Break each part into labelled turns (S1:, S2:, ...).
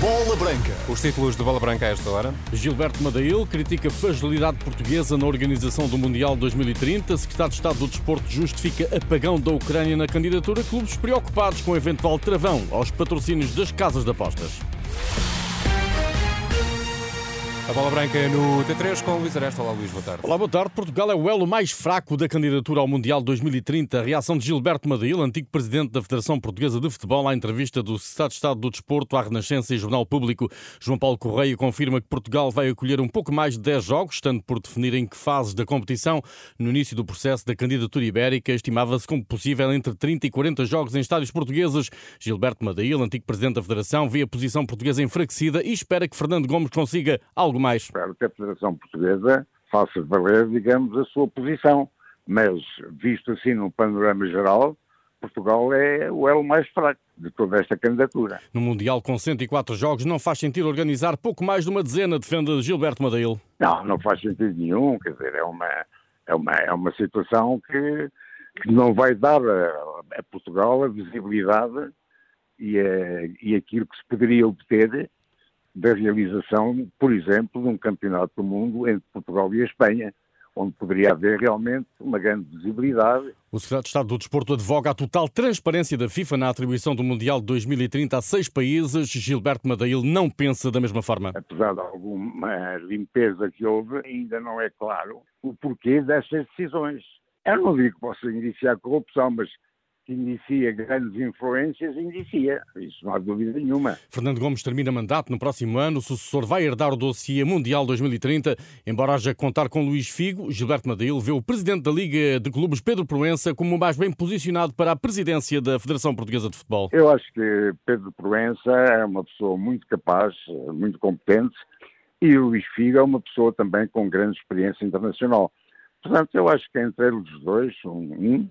S1: Bola Branca.
S2: Os títulos de Bola Branca a esta hora.
S3: Gilberto Madail critica a fragilidade portuguesa na organização do Mundial 2030. Secretário de Estado do Desporto justifica apagão da Ucrânia na candidatura. Clubes preocupados com eventual travão aos patrocínios das casas de apostas.
S2: A bola branca no T3 com Luís Aresta. Olá, Luís, boa tarde.
S3: Olá, boa tarde. Portugal é o elo mais fraco da candidatura ao Mundial 2030. A reação de Gilberto Madail, antigo presidente da Federação Portuguesa de Futebol, à entrevista do Secretário de Estado do Desporto à Renascença e Jornal Público. João Paulo Correia confirma que Portugal vai acolher um pouco mais de 10 jogos, estando por definir em que fases da competição. No início do processo da candidatura ibérica, estimava-se como possível entre 30 e 40 jogos em estádios portugueses. Gilberto Madail, antigo presidente da Federação, vê a posição portuguesa enfraquecida e espera que Fernando Gomes consiga algo algo mais.
S4: Espero que a Federação Portuguesa faça valer, digamos, a sua posição. Mas, visto assim no panorama geral, Portugal é o elo mais fraco de toda esta candidatura.
S3: No Mundial, com 104 jogos, não faz sentido organizar pouco mais de uma dezena, defende Gilberto Madeil.
S4: Não, não faz sentido nenhum. Quer dizer, é uma, é uma, é uma situação que, que não vai dar a, a Portugal a visibilidade e, a, e aquilo que se poderia obter da realização, por exemplo, de um campeonato do mundo entre Portugal e a Espanha, onde poderia haver realmente uma grande visibilidade.
S3: O Secretário de Estado do Desporto advoga a total transparência da FIFA na atribuição do Mundial de 2030 a seis países. Gilberto Madail não pensa da mesma forma.
S4: Apesar de alguma limpeza que houve, ainda não é claro o porquê destas decisões. Eu não digo que possa iniciar corrupção, mas que inicia grandes influências, inicia. Isso não há dúvida nenhuma.
S3: Fernando Gomes termina mandato no próximo ano. O sucessor vai herdar o dossiê Mundial 2030. Embora haja contar com Luís Figo, Gilberto Madeil vê o presidente da Liga de Clubes, Pedro Proença, como o mais bem posicionado para a presidência da Federação Portuguesa de Futebol.
S4: Eu acho que Pedro Proença é uma pessoa muito capaz, muito competente, e Luís Figo é uma pessoa também com grande experiência internacional. Portanto, eu acho que entre eles dois, um,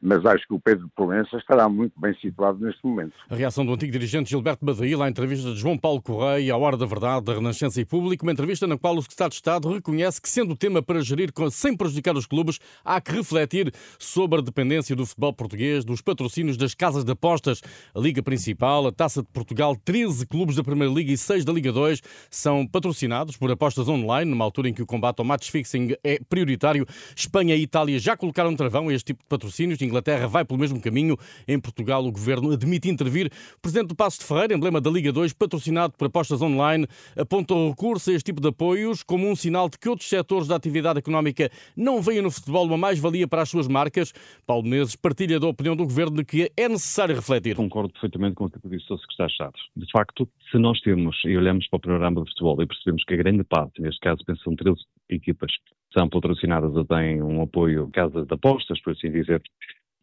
S4: mas acho que o Pedro Proença estará muito bem situado neste momento.
S3: A reação do antigo dirigente Gilberto Badail à entrevista de João Paulo Correia, à Hora da Verdade, da Renascença e Público, uma entrevista na qual o secretário de Estado reconhece que, sendo o tema para gerir sem prejudicar os clubes, há que refletir sobre a dependência do futebol português, dos patrocínios das casas de apostas. A Liga Principal, a Taça de Portugal, 13 clubes da Primeira Liga e 6 da Liga 2 são patrocinados por apostas online, numa altura em que o combate ao match fixing é prioritário. Espanha e Itália já colocaram travão a este tipo de patrocínios Inglaterra vai pelo mesmo caminho. Em Portugal, o governo admite intervir. O presidente do Passo de Ferreira, emblema da Liga 2, patrocinado por apostas online, aponta o recurso a este tipo de apoios como um sinal de que outros setores da atividade económica não veem no futebol uma mais-valia para as suas marcas. Paulo Menezes partilha da opinião do governo de que é necessário refletir.
S5: Concordo perfeitamente com o que disse o secretário de Estado. De facto, se nós temos e olhamos para o panorama do futebol e percebemos que a grande parte, neste caso, pensam 13 equipas, são patrocinadas ou têm um apoio casa de apostas, por assim dizer,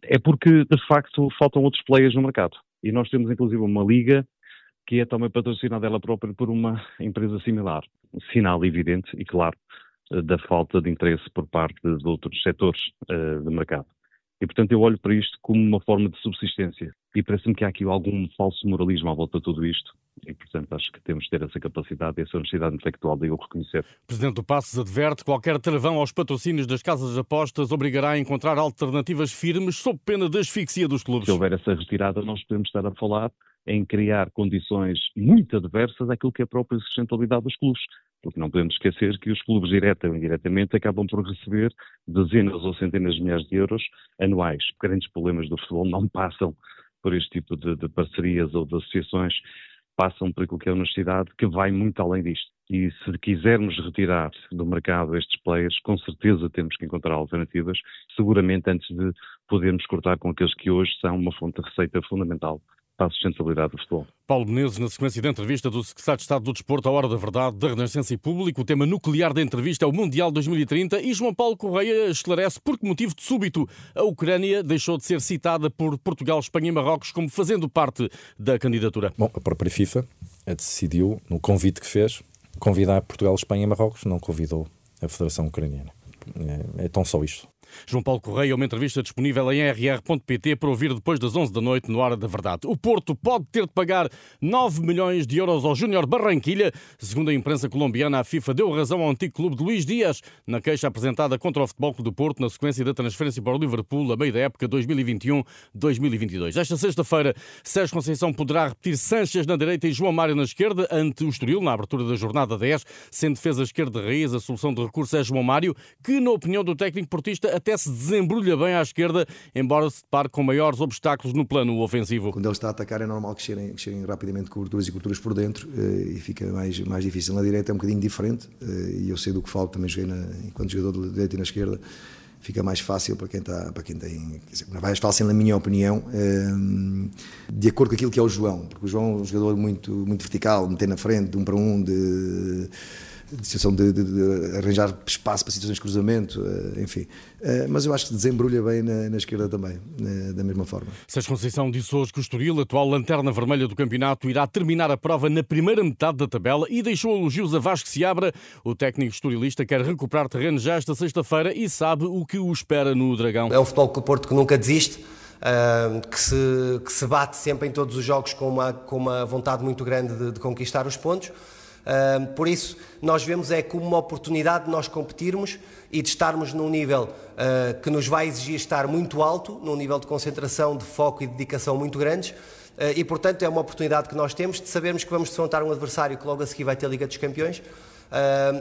S5: é porque, de facto, faltam outros players no mercado. E nós temos, inclusive, uma liga que é também patrocinada ela própria por uma empresa similar. Um sinal evidente e claro da falta de interesse por parte de outros setores uh, do mercado. E, portanto, eu olho para isto como uma forma de subsistência. E parece-me que há aqui algum falso moralismo à volta de tudo isto. E, portanto, acho que temos de ter essa capacidade essa honestidade intelectual de eu reconhecer.
S3: O Presidente do Passos adverte que qualquer travão aos patrocínios das casas de apostas obrigará a encontrar alternativas firmes sob pena de asfixia dos clubes.
S5: Se houver essa retirada, nós podemos estar a falar em criar condições muito adversas àquilo que é a própria sustentabilidade dos clubes. Porque não podemos esquecer que os clubes, direta ou indiretamente, acabam por receber dezenas ou centenas de milhares de euros anuais. Grandes problemas do futebol não passam por este tipo de, de parcerias ou de associações passam por aquilo que é a universidade, que vai muito além disto. E se quisermos retirar do mercado estes players, com certeza temos que encontrar alternativas, seguramente antes de podermos cortar com aqueles que hoje são uma fonte de receita fundamental para a sustentabilidade do futebol.
S3: Paulo Menezes, na sequência da entrevista do Secretário de Estado do Desporto à Hora da Verdade, da Renascença e Público, o tema nuclear da entrevista é o Mundial 2030 e João Paulo Correia esclarece por que motivo de súbito a Ucrânia deixou de ser citada por Portugal, Espanha e Marrocos como fazendo parte da candidatura.
S6: Bom, a própria FIFA decidiu, no convite que fez, convidar Portugal, Espanha e Marrocos, não convidou a Federação Ucraniana. É, é tão só isto.
S3: João Paulo Correia, uma entrevista disponível em rr.pt para ouvir depois das 11 da noite no Hora da Verdade. O Porto pode ter de pagar 9 milhões de euros ao Júnior Barranquilha. Segundo a imprensa colombiana, a FIFA deu razão ao antigo clube de Luís Dias na queixa apresentada contra o Futebol Clube do Porto na sequência da transferência para o Liverpool a meio da época 2021-2022. Esta sexta-feira, Sérgio Conceição poderá repetir Sanches na direita e João Mário na esquerda ante o Estoril na abertura da jornada 10, sendo defesa esquerda de raiz a solução de recurso é João Mário, que na opinião do técnico portista até se desembrulha bem à esquerda, embora se depare com maiores obstáculos no plano ofensivo.
S1: Quando ele está a atacar é normal que cheguem, que cheguem rapidamente coberturas e coberturas por dentro eh, e fica mais, mais difícil. Na direita é um bocadinho diferente eh, e eu sei do que falo, também joguei na, enquanto jogador de direita e na esquerda fica mais fácil para quem está para quem tem dizer, mais fácil na minha opinião eh, de acordo com aquilo que é o João porque o João é um jogador muito muito vertical meter na frente de um para um de de situação de, de, de, arranjar espaço para situações de cruzamento, eh, enfim. Eh, mas eu acho que desembrulha bem na, na esquerda também, da mesma forma.
S3: Sérgio Conceição disse hoje que o Estoril, atual lanterna vermelha do campeonato, irá terminar a prova na primeira metade da tabela e deixou elogios a Vasco Seabra. O técnico estorilista quer recuperar terreno já esta sexta-feira e sabe o que o espera no Dragão.
S7: É um futebol que o Porto que nunca desiste. Uh, que, se, que se bate sempre em todos os jogos com uma, com uma vontade muito grande de, de conquistar os pontos por isso, nós vemos é como uma oportunidade de nós competirmos e de estarmos num nível uh, que nos vai exigir estar muito alto, num nível de concentração, de foco e dedicação muito grandes. Uh, e, portanto, é uma oportunidade que nós temos de sabermos que vamos defrontar um adversário que logo a seguir vai ter a Liga dos Campeões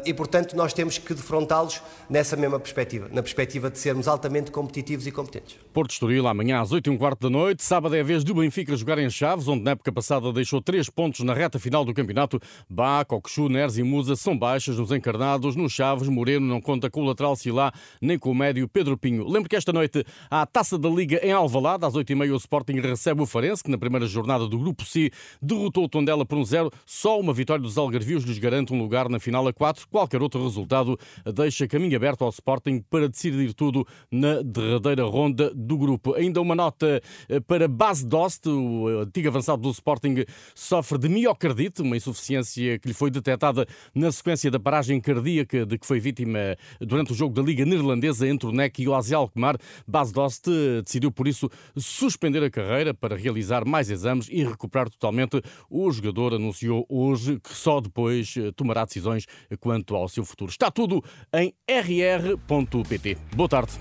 S7: e, portanto, nós temos que defrontá-los nessa mesma perspectiva, na perspectiva de sermos altamente competitivos e competentes.
S3: Porto Estoril, amanhã às 8 h quarto da noite. Sábado é a vez do Benfica jogar em Chaves, onde na época passada deixou três pontos na reta final do campeonato. Bá, Cocochu, Neres e Musa são baixas nos encarnados. No Chaves, Moreno não conta com o lateral Silá, nem com o médio Pedro Pinho. Lembro que esta noite há a Taça da Liga em Alvalade. Às 8h30 o Sporting recebe o Farense, que na primeira jornada do Grupo C derrotou o Tondela por um zero. Só uma vitória dos Algarvios lhes garante um lugar na final final a 4. Qualquer outro resultado deixa caminho aberto ao Sporting para decidir tudo na derradeira ronda do grupo. Ainda uma nota eh, para Bas Dost, o antigo avançado do Sporting, sofre de miocardite, uma insuficiência que lhe foi detectada na sequência da paragem cardíaca de que foi vítima durante o jogo da Liga Neerlandesa entre o NEC e o AZ Alkmaar. Bas Dost eh, decidiu, por isso, suspender a carreira para realizar mais exames e recuperar totalmente. O jogador anunciou hoje que só depois eh, tomará decisões quanto ao seu futuro. Está tudo em rr.pt. Boa tarde.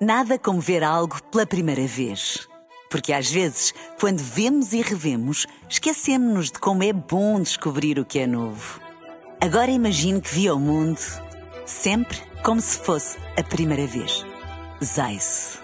S8: Nada como ver algo pela primeira vez. Porque às vezes, quando vemos e revemos, esquecemos-nos de como é bom descobrir o que é novo. Agora imagine que viu o mundo sempre como se fosse a primeira vez. Zais.